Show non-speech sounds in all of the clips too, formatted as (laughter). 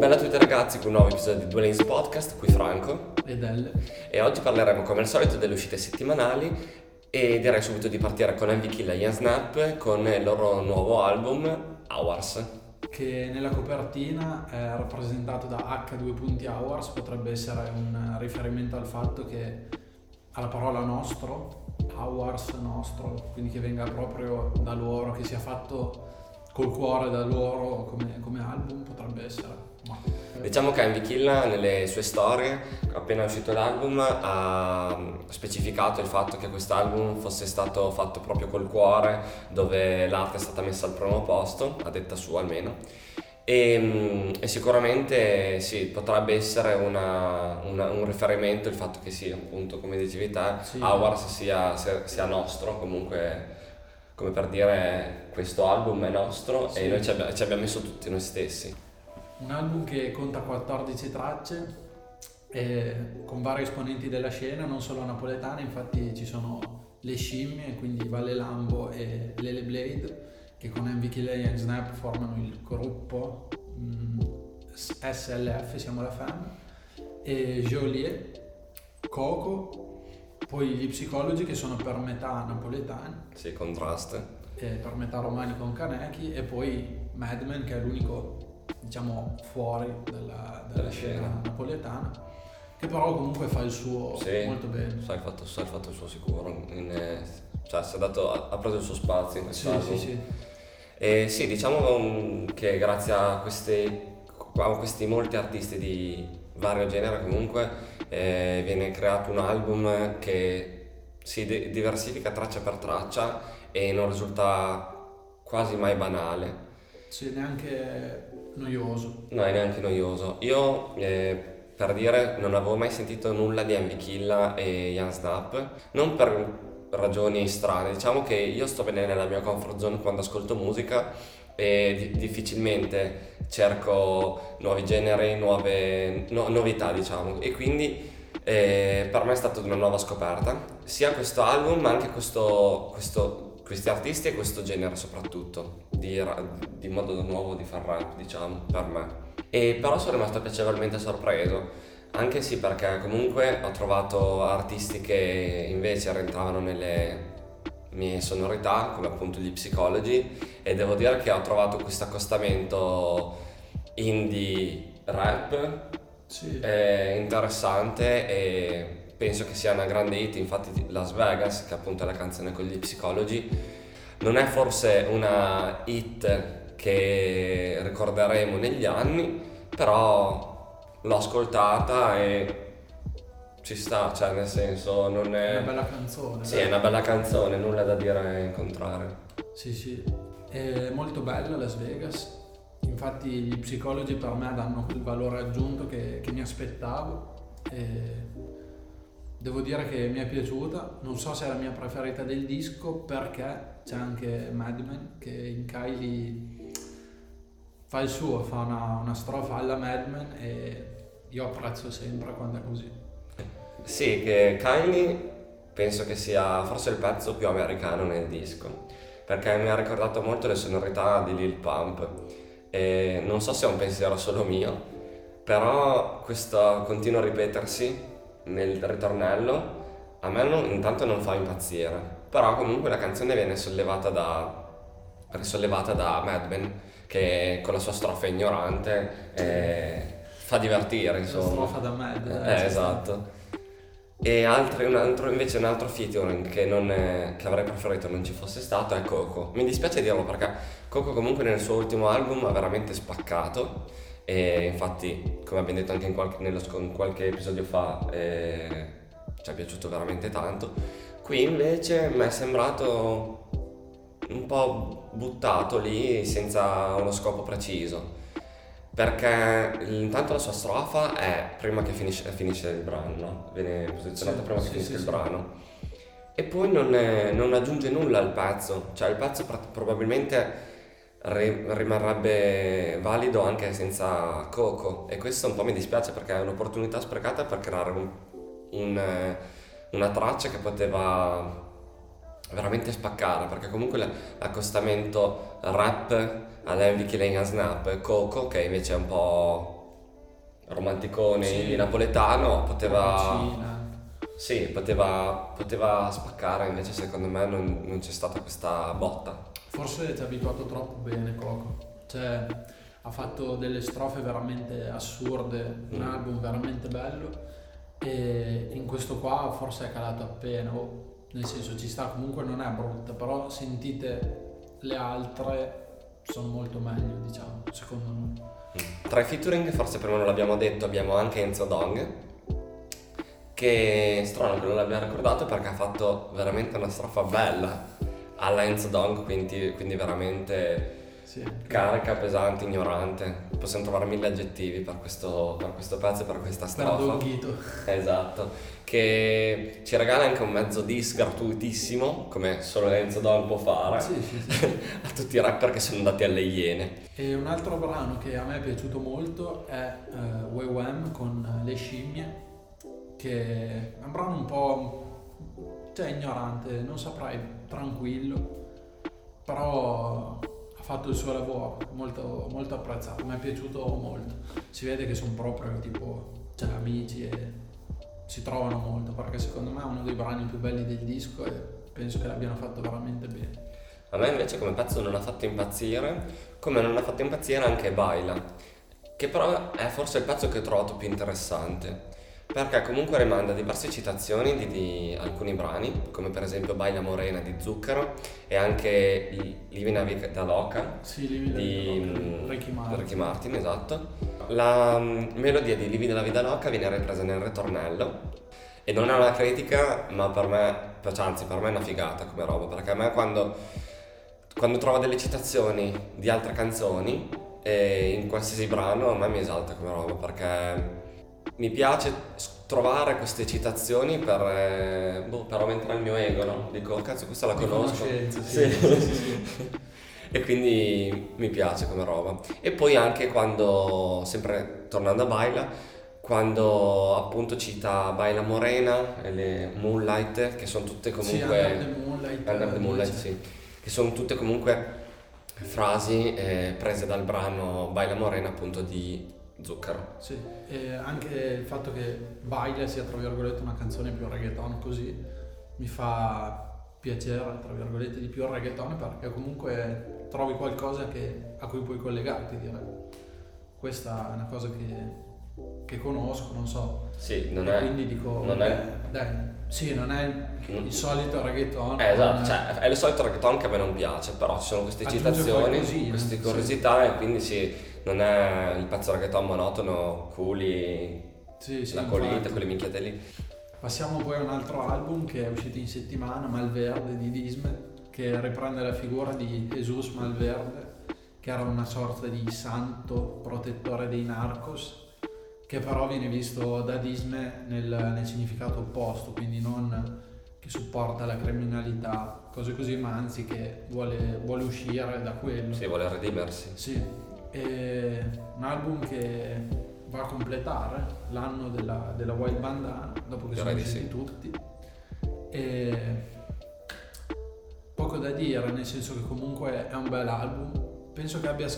Bella a tutti ragazzi, qui un nuovo episodio di Due Lanes Podcast, qui Franco ed Elle. e oggi parleremo come al solito delle uscite settimanali e direi subito di partire con Envy Kill e Ian Snap con il loro nuovo album Hours. che nella copertina è rappresentato da H2 Hours, potrebbe essere un riferimento al fatto che alla parola nostro, hours nostro, quindi che venga proprio da loro, che sia fatto col cuore da loro come, come album, potrebbe essere. Diciamo che Envy Kill nelle sue storie, appena uscito l'album, ha specificato il fatto che quest'album fosse stato fatto proprio col cuore, dove l'arte è stata messa al primo posto, a detta sua almeno. E, mm, e sicuramente sì, potrebbe essere una- una- un riferimento il fatto che sia appunto, come dicevi te, Sì. Hours sia, sia- sia nostro, comunque come per dire questo album è nostro Sì. e noi ci, abbia- ci abbiamo messo tutti noi stessi. Un album che conta 14 tracce eh, con vari esponenti della scena, non solo napoletane, infatti ci sono le scimmie, quindi Valle Lambo e Lele Blade, che con MV Kill e Snap formano il gruppo mm, SLF, siamo la fan, e Joliet, Coco, poi gli Psychology che sono per metà napoletani, Sì, contrast. e per metà romani con Kaneki, e poi Madman che è l'unico, diciamo, fuori dalla, dalla scena napoletana, che però comunque fa il suo Sì. molto bene. Sa il fatto, sa il fatto suo sicuro. In, eh, cioè, si è dato- ha, preso il suo spazio in Sì, quest'album. sì, sì. E sì, diciamo che grazie a questi, a questi molti artisti di vario genere comunque eh, viene creato un album che si di- diversifica traccia per traccia e non risulta quasi mai banale. Sì, neanche noioso. No, è neanche noioso. Io, eh, per dire, non avevo mai sentito nulla di Killa e Ian Snap, non per ragioni strane, diciamo che io sto bene nella mia comfort zone quando ascolto musica e di- difficilmente cerco nuovi generi, nuove no- novità, diciamo, e quindi eh, per me è stata una nuova scoperta, sia questo album ma anche questo- questo- questi artisti e questo genere soprattutto, di, di modo nuovo di far rap, diciamo, per me. E però sono rimasto piacevolmente sorpreso, anche sì perché comunque ho trovato artisti che invece rientravano nelle mie sonorità, come appunto gli Psychology, e devo dire che ho trovato questo accostamento indie rap Sì. è interessante e penso che sia una grande hit, infatti Las Vegas, che appunto è la canzone con gli Psychology, non è forse una hit che ricorderemo negli anni, però l'ho ascoltata e ci sta, cioè nel senso non È è... una bella canzone. Sì, è una bella canzone, nulla da dire in contrario. Sì, sì. È molto bella Las Vegas. Infatti gli psicologi per me danno quel valore aggiunto che, che mi aspettavo. E devo dire che mi è piaciuta. Non so se è la mia preferita del disco perché c'è anche Madman che in Kylie fa il suo, fa una, una strofa alla Madman e io apprezzo sempre quando è così. Sì, che Kylie penso che sia forse il pezzo più americano nel disco, perché mi ha ricordato molto le sonorità di Lil Pump. E non so se è un pensiero solo mio, però questo continuo ripetersi nel ritornello a me non- intanto non fa impazzire, però comunque la canzone viene sollevata da, risollevata da Madman che con la sua strofa ignorante eh, fa divertire La insomma. strofa da Mad. Eh, esatto. E altri- un altro, invece un altro featuring che, non è- che avrei preferito non ci fosse stato è Coco. Mi dispiace dirlo perché Coco comunque nel suo ultimo album ha veramente spaccato e infatti come abbiamo detto anche in qualche, nello in qualche episodio fa eh, ci è piaciuto veramente tanto. Qui invece mi è sembrato un po' buttato lì senza uno scopo preciso. Perché intanto la sua strofa è prima che finisce, finisce il brano, no? Viene posizionata Sì, prima che sì, finisca sì, il brano. E poi non, è- non aggiunge nulla al pezzo, cioè il pezzo probabilmente rimarrebbe valido anche senza Coco. E questo un po' mi dispiace perché è un'opportunità sprecata per creare un- un, eh, una traccia che poteva veramente spaccare perché comunque l'accostamento rap all'Envy Killing a Snap Coco che invece è un po' romanticone Sì. napoletano, poteva... Sì, poteva, poteva spaccare, invece secondo me non, non c'è stata questa botta. Forse ti ha abituato troppo bene Coco. Cioè, ha fatto delle strofe veramente assurde, un Mm. album veramente bello. E in questo qua forse è calato appena. o nel senso ci sta, comunque non è brutta, però sentite le altre sono molto meglio, diciamo, secondo me. Tra i featuring, forse prima non l'abbiamo detto, abbiamo anche Enzo Dong, che strano che non l'abbiamo ricordato perché ha fatto veramente una strofa bella alla Enzo Dong, quindi, quindi veramente Sì. carica, pesante, ignorante. Possiamo trovare mille aggettivi per questo, per questo pezzo e per questa strofa. Esatto, che ci regala anche un mezzo dis gratuitissimo, come solo Enzo Don può fare, Sì, sì, (laughs) a tutti i rapper che sono andati alle Iene. E un altro brano che a me è piaciuto molto è uh, WWM con Le scimmie, che è un brano un po' cioè, ignorante, non saprei, tranquillo, però ha fatto il suo lavoro, molto, molto apprezzato, mi è piaciuto molto. Si vede che sono proprio tipo cioè, amici e si trovano molto, perché secondo me è uno dei brani più belli del disco e penso che l'abbiano fatto veramente bene. A me invece come pezzo non ha fatto impazzire, come non ha fatto impazzire anche Baila, che però è forse il pezzo che ho trovato più interessante. Perché comunque rimanda diverse citazioni di, di alcuni brani, come per esempio Baila Morena di Zucchero e anche Livina Vita Loca Sì, Living di Loca, Ricky Martin. Ricky Martin, esatto. La mm, melodia di Lividi la Vida Loca viene ripresa nel ritornello e non è una critica, ma per me, cioè, anzi per me è una figata come roba, perché a me quando, quando trovo delle citazioni di altre canzoni eh, in qualsiasi brano a me mi esalta come roba, perché mi piace trovare queste citazioni per, eh, boh, per aumentare il mio ego, no? Dico, "Oh, cazzo, questa la conosco. Sì. sì, sì, sì, sì. E quindi mi piace come roba. E poi anche quando, sempre tornando a Baila, quando appunto cita Baila Morena e le Moonlight, che sono tutte Sì, comunque... Under the Moonlight. Under the Moonlight, dice. sì. Che sono tutte comunque frasi eh, prese dal brano Baila Morena appunto di Zucchero. Sì, e anche il fatto che Baila sia tra virgolette una canzone più reggaeton così mi fa piacere tra virgolette di più il reggaeton perché comunque trovi qualcosa che- a cui puoi collegarti direi. Questa è una cosa che, che conosco, non so. Sì, non e è... quindi dico, non è- beh, dai, sì, non è non- il solito reggaeton. Eh, esatto, è- cioè, è il solito reggaeton che a me non piace, però ci sono queste Aggiunge citazioni, qualcosina, queste sì. curiosità e quindi sì, non è il pezzo reggaeton monotono, culi, sì, sì, la colita, quelle minchiate lì. Passiamo poi a un altro album che è uscito in settimana, Malverde di Disme, che riprende la figura di Jesus Malverde, che era una sorta di santo protettore dei narcos, che però viene visto da Disme nel, nel significato opposto, quindi non che supporta la criminalità, cose così, ma anzi che vuole, vuole uscire da quello. Sì, vuole redimersi. Sì, è un album che va a completare l'anno della, della Wild Bandana, dopo che Direi sono usciti sì. tutti. E poco da dire, nel senso che comunque è un bel album. Penso che abbia,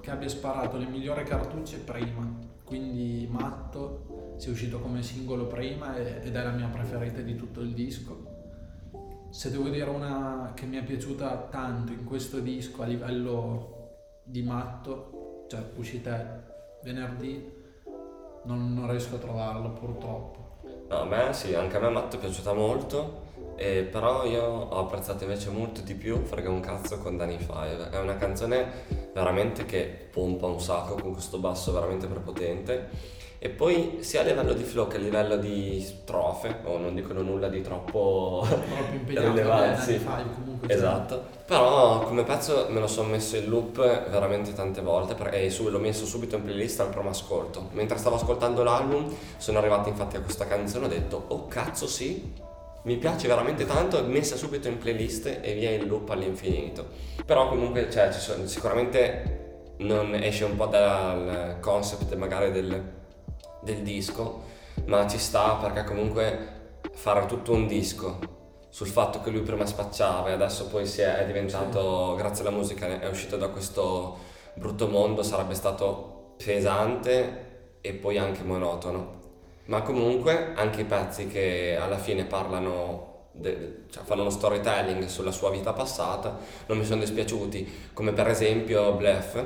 che abbia sparato le migliori cartucce prima, quindi Matto sia uscito come singolo prima ed è la mia preferita di tutto il disco. Se devo dire una che mi è piaciuta tanto in questo disco a livello di matto, cioè uscita venerdì, non, non riesco a trovarlo purtroppo. No, a me sì, anche a me Matto è piaciuta molto, eh, però io ho apprezzato invece molto di più Frega un cazzo con Danny Five. È una canzone veramente che pompa un sacco con questo basso veramente prepotente. E poi sia a livello di flow che a livello di strofe, o non dicono nulla di troppo bene, (laughs) sì. cioè, Esatto, però come pezzo me lo sono messo in loop veramente tante volte per- e su- l'ho messo subito in playlist al primo ascolto. Mentre stavo ascoltando l'album sono arrivato infatti a questa canzone e ho detto oh cazzo sì, mi piace veramente tanto, messa subito in playlist e via in loop all'infinito. Però comunque cioè, ci sono- sicuramente non esce un po' dal concept magari del, del disco, ma ci sta perché comunque fare tutto un disco sul fatto che lui prima spacciava e adesso poi si è, è diventato, grazie alla musica, è uscito da questo brutto mondo, sarebbe stato pesante e poi anche monotono. Ma comunque anche i pezzi che alla fine parlano, de- cioè fanno uno storytelling sulla sua vita passata, non mi sono dispiaciuti, come per esempio Bluff,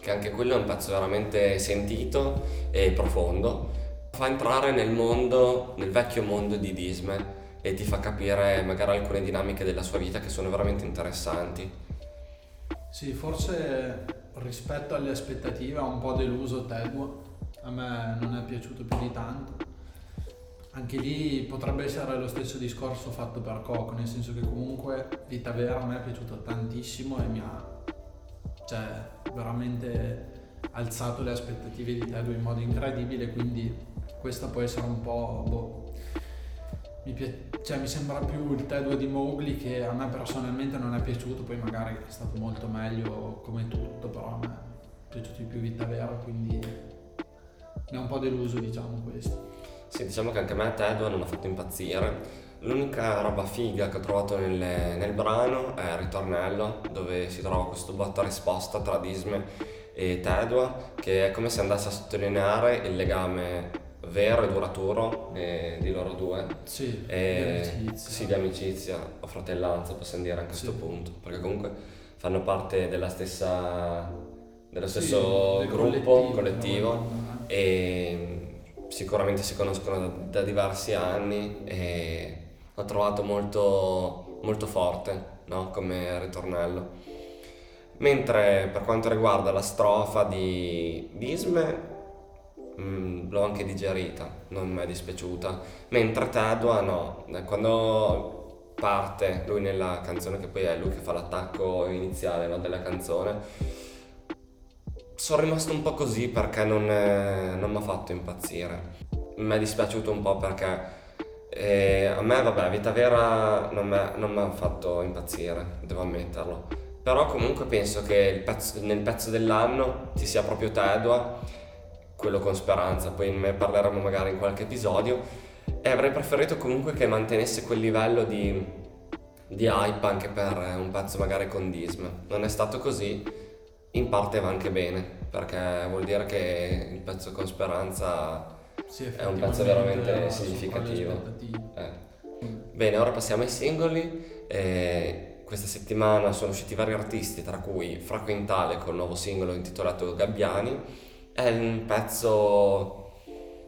che anche quello è un pezzo veramente sentito e profondo. Fa entrare nel mondo, nel vecchio mondo di Disney e ti fa capire magari alcune dinamiche della sua vita che sono veramente interessanti. Sì, forse rispetto alle aspettative ha un po' deluso Tedua, a me non è piaciuto più di tanto. Anche lì potrebbe essere lo stesso discorso fatto per Coco, nel senso che comunque Vita Vera a me è piaciuto tantissimo e mi ha cioè, veramente alzato le aspettative di Tedua in modo incredibile, quindi questa può essere un po' boh, mi, pi- cioè, mi sembra più il Ted di Mowgli che a me personalmente non è piaciuto, poi magari è stato molto meglio come tutto, però a me è piaciuto di più Vita Vera, quindi mi ha un po' deluso diciamo questo. Sì, diciamo che anche a me Ted non ha fatto impazzire. L'unica roba figa che ho trovato nel, nel brano è il ritornello, dove si trova questo botta risposta tra Disney e Tedua, che è come se andasse a sottolineare il legame vero e duraturo eh, di loro due. Sì, e, di amicizia. Sì, di amicizia o fratellanza possiamo dire anche a Sì. questo punto, perché comunque fanno parte della stessa, dello Sì, stesso del gruppo, collettivo, no? E sicuramente si conoscono da, da diversi anni e ho trovato molto, molto forte no? come ritornello. Mentre per quanto riguarda la strofa di Disme, mm, l'ho anche digerita, non mi è dispiaciuta. Mentre Tadua no, quando parte lui nella canzone, che poi è lui che fa l'attacco iniziale no, della canzone, sono rimasto un po' così perché non, eh, non mi ha fatto impazzire. Mi è dispiaciuto un po' perché eh, a me, vabbè, Vita Vera non mi ha- fatto impazzire, devo ammetterlo. Però comunque penso che pezzo- nel pezzo dell'anno ci sia proprio Tedua, quello con speranza, poi ne parleremo magari in qualche episodio, e avrei preferito comunque che mantenesse quel livello di, di hype anche per un pezzo magari con Dism. Non è stato così, in parte va anche bene, perché vuol dire che il pezzo con speranza Sì, È un pezzo veramente significativo. Eh. Bene, ora passiamo ai singoli. Eh, questa settimana sono usciti vari artisti, tra cui Fra Quintale con il nuovo singolo intitolato Gabbiani. È un pezzo,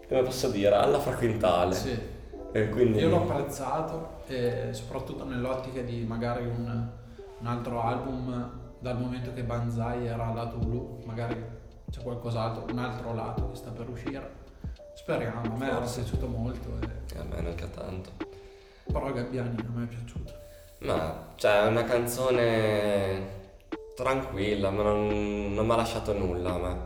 come posso dire, alla Fra Quintale. Sì. Quindi... Io l'ho apprezzato, soprattutto nell'ottica di magari un, un altro album, dal momento che Banzai era lato blu, magari c'è qualcos'altro, un altro lato che sta per uscire. Speriamo, a me era Forse. piaciuto molto, e- A me neanche tanto. però Gabbiani a me è piaciuto. Ma, cioè, è una canzone tranquilla, ma non, non mi ha lasciato nulla a me.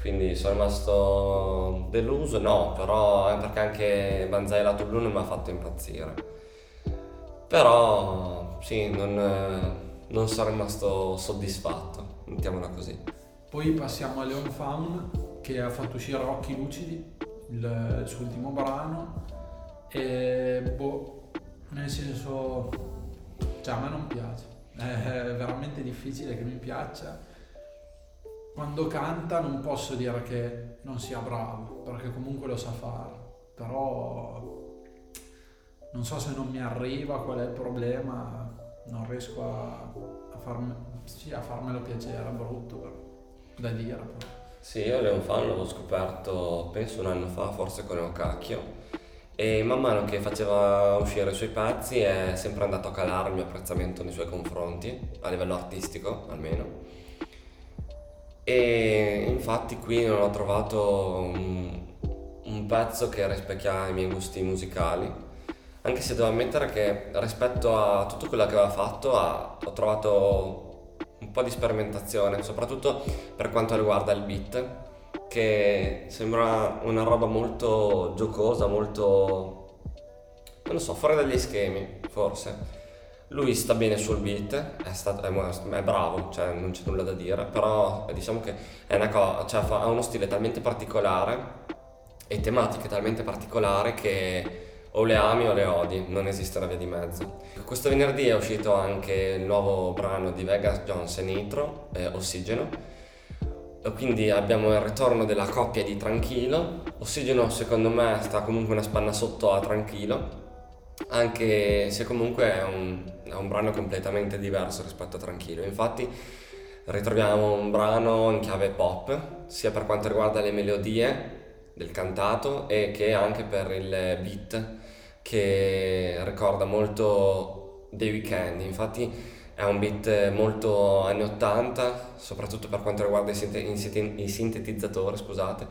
Quindi sono rimasto deluso, no, però è perché anche Banzai Lato Blu non mi ha fatto impazzire. Però, sì, non, non sono rimasto soddisfatto, mettiamola così. Poi passiamo a Leon Faun che ha fatto uscire Occhi Lucidi, il, il suo ultimo brano, e boh, nel senso, cioè a me non piace, è veramente difficile che mi piaccia. Quando canta non posso dire che non sia bravo, perché comunque lo sa fare, però non so se non mi arriva, qual è il problema, non riesco a, a, farmi- sì, a farmelo piacere, brutto però, da dire. Però. Sì, io Leon Fan l'avevo scoperto penso un anno fa, forse con Eocacchio. E man mano che faceva uscire i suoi pezzi è sempre andato a calare il mio apprezzamento nei suoi confronti, a livello artistico almeno. E infatti qui non ho trovato un, un pezzo che rispecchia i miei gusti musicali, anche se devo ammettere che rispetto a tutto quello che aveva fatto ha- ho trovato un po' di sperimentazione, soprattutto per quanto riguarda il beat, che sembra una roba molto giocosa, molto, non so, fuori dagli schemi, forse. Lui sta bene sul beat, è, stato, è, è bravo, cioè non c'è nulla da dire, però diciamo che cosa, cioè fa- ha uno stile talmente particolare e tematiche talmente particolari che o le ami o le odi, non esiste una via di mezzo. Questo venerdì è uscito anche il nuovo brano di Vegas Jones e Nitro, eh, Ossigeno, quindi abbiamo il ritorno della coppia di Tranquillo. Ossigeno secondo me sta comunque una spanna sotto a Tranquillo, anche se comunque è un, è un brano completamente diverso rispetto a Tranquillo. Infatti ritroviamo un brano in chiave pop, sia per quanto riguarda le melodie del cantato e che anche per il beat che ricorda molto dei weekend. Infatti è un beat molto anni 80, soprattutto per quanto riguarda i, sint- i sintetizzatori, scusate,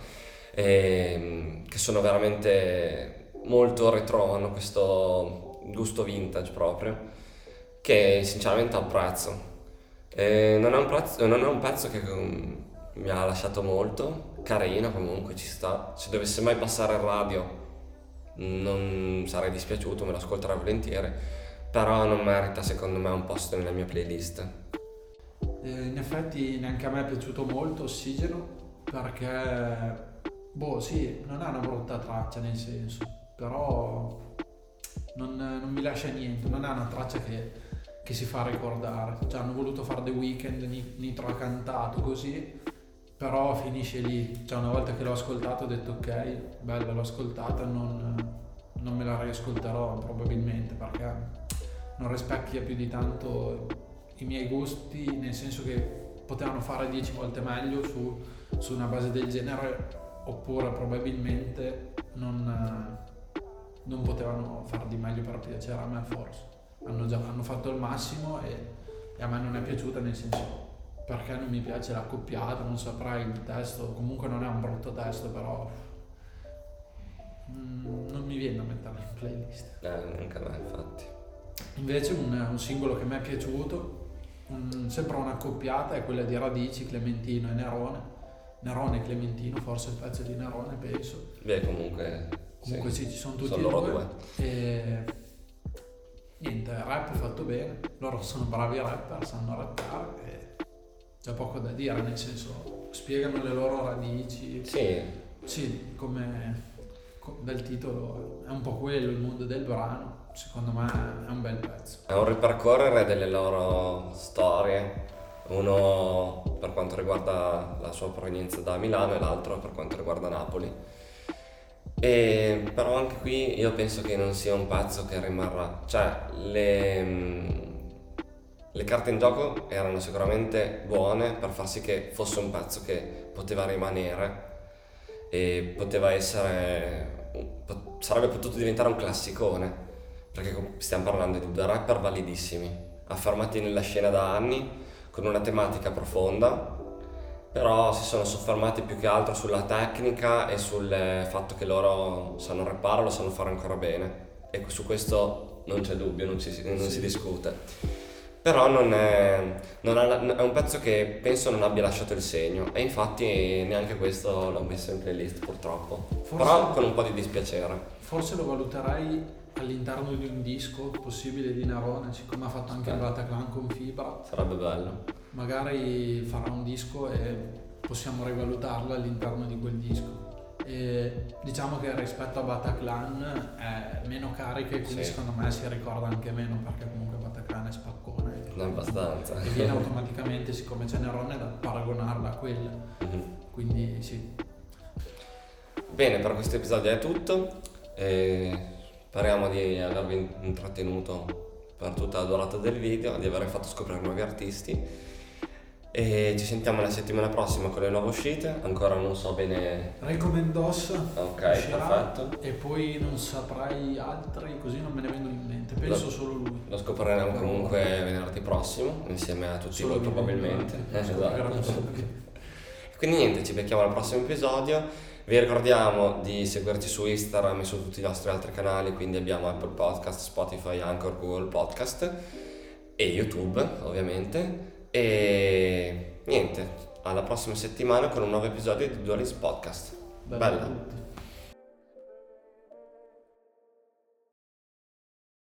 ehm, che sono veramente molto retro, hanno questo gusto vintage proprio, che sinceramente apprezzo. E non, è un prezzo, non è un pezzo che um, mi ha lasciato molto, carino comunque, ci sta. Se dovesse mai passare in radio non sarei dispiaciuto, me lo ascolterei volentieri però non merita secondo me un posto nella mia playlist. Eh, in effetti neanche a me è piaciuto molto Ossigeno perché, boh sì, non è una brutta traccia nel senso, però non, non mi lascia niente, non è una traccia che, che si fa ricordare. Cioè hanno voluto fare The Weeknd, Nitro ha cantato così, però finisce lì. Cioè una volta che l'ho ascoltato ho detto ok, bella l'ho ascoltata, non, non me la riascolterò probabilmente perché non rispecchia più di tanto i miei gusti, nel senso che potevano fare dieci volte meglio su, su una base del genere, oppure probabilmente non, non potevano far di meglio per piacere a me forse. Hanno, già, hanno fatto il massimo e, e a me non è piaciuta nel senso perché non mi piace l'accoppiata, non saprei il testo, comunque non è un brutto testo, però mm, non mi viene a metterlo in playlist. Eh, neanche a me infatti. Invece un, un singolo che mi è piaciuto, un, sempre una accoppiata, è quella di Radici, Clementino e Nerone. Nerone e Clementino, forse il pezzo di Nerone, penso. Beh, comunque. Comunque sì, sì ci sono tutti sono e due. due. E niente, rap fatto bene. Loro sono bravi rapper, sanno rappare c'è poco da dire, nel senso spiegano le loro radici. Sì. Sì, come dal titolo è un po' quello il mondo del brano secondo me è un bel pezzo. È un ripercorrere delle loro storie, uno per quanto riguarda la sua provenienza da Milano e l'altro per quanto riguarda Napoli. E, però anche qui io penso che non sia un pezzo che rimarrà, cioè le, le carte in gioco erano sicuramente buone per far sì che fosse un pezzo che poteva rimanere e poteva essere, sarebbe potuto diventare un classicone perché stiamo parlando di due rapper validissimi, affermati nella scena da anni, con una tematica profonda, però si sono soffermati più che altro sulla tecnica e sul fatto che loro sanno rappare, lo sanno fare ancora bene e su questo non c'è dubbio, non, ci, non sì. si discute. Però non è, non ha, è, un pezzo che penso non abbia lasciato il segno e infatti neanche questo l'ho messo in playlist purtroppo, forse, però con un po' di dispiacere. Forse lo valuterei all'interno di un disco possibile di Narone, siccome ha fatto anche il Bataclan con Fibra. Sarebbe bello. Magari farà un disco e possiamo rivalutarlo all'interno di quel disco. E diciamo che rispetto a Bataclan è meno carica e quindi sì. secondo me si ricorda anche meno perché comunque Bataclan è spaccone. Non abbastanza. E viene automaticamente, siccome c'è Nerone, da paragonarla a quella. Mm-hmm. Quindi sì. Bene, per questo episodio è tutto. E Speriamo di avervi intrattenuto per tutta la durata del video, di aver fatto scoprire nuovi artisti e ci sentiamo la settimana prossima con le nuove uscite, ancora non so bene... Recomendos Ok, perfetto. E poi non saprai altri, così non me ne vengono in mente, penso lo, solo lui. Lo scopriremo comunque venerdì prossimo, insieme a tutti voi probabilmente. Eh, esatto. (laughs) Quindi niente, ci becchiamo al prossimo episodio. Vi ricordiamo di seguirci su Instagram e su tutti i nostri altri canali, quindi abbiamo Apple Podcast, Spotify, Anchor, Google Podcast e YouTube ovviamente. E niente, alla prossima settimana con un nuovo episodio di Dualist Podcast. Bella. Bella.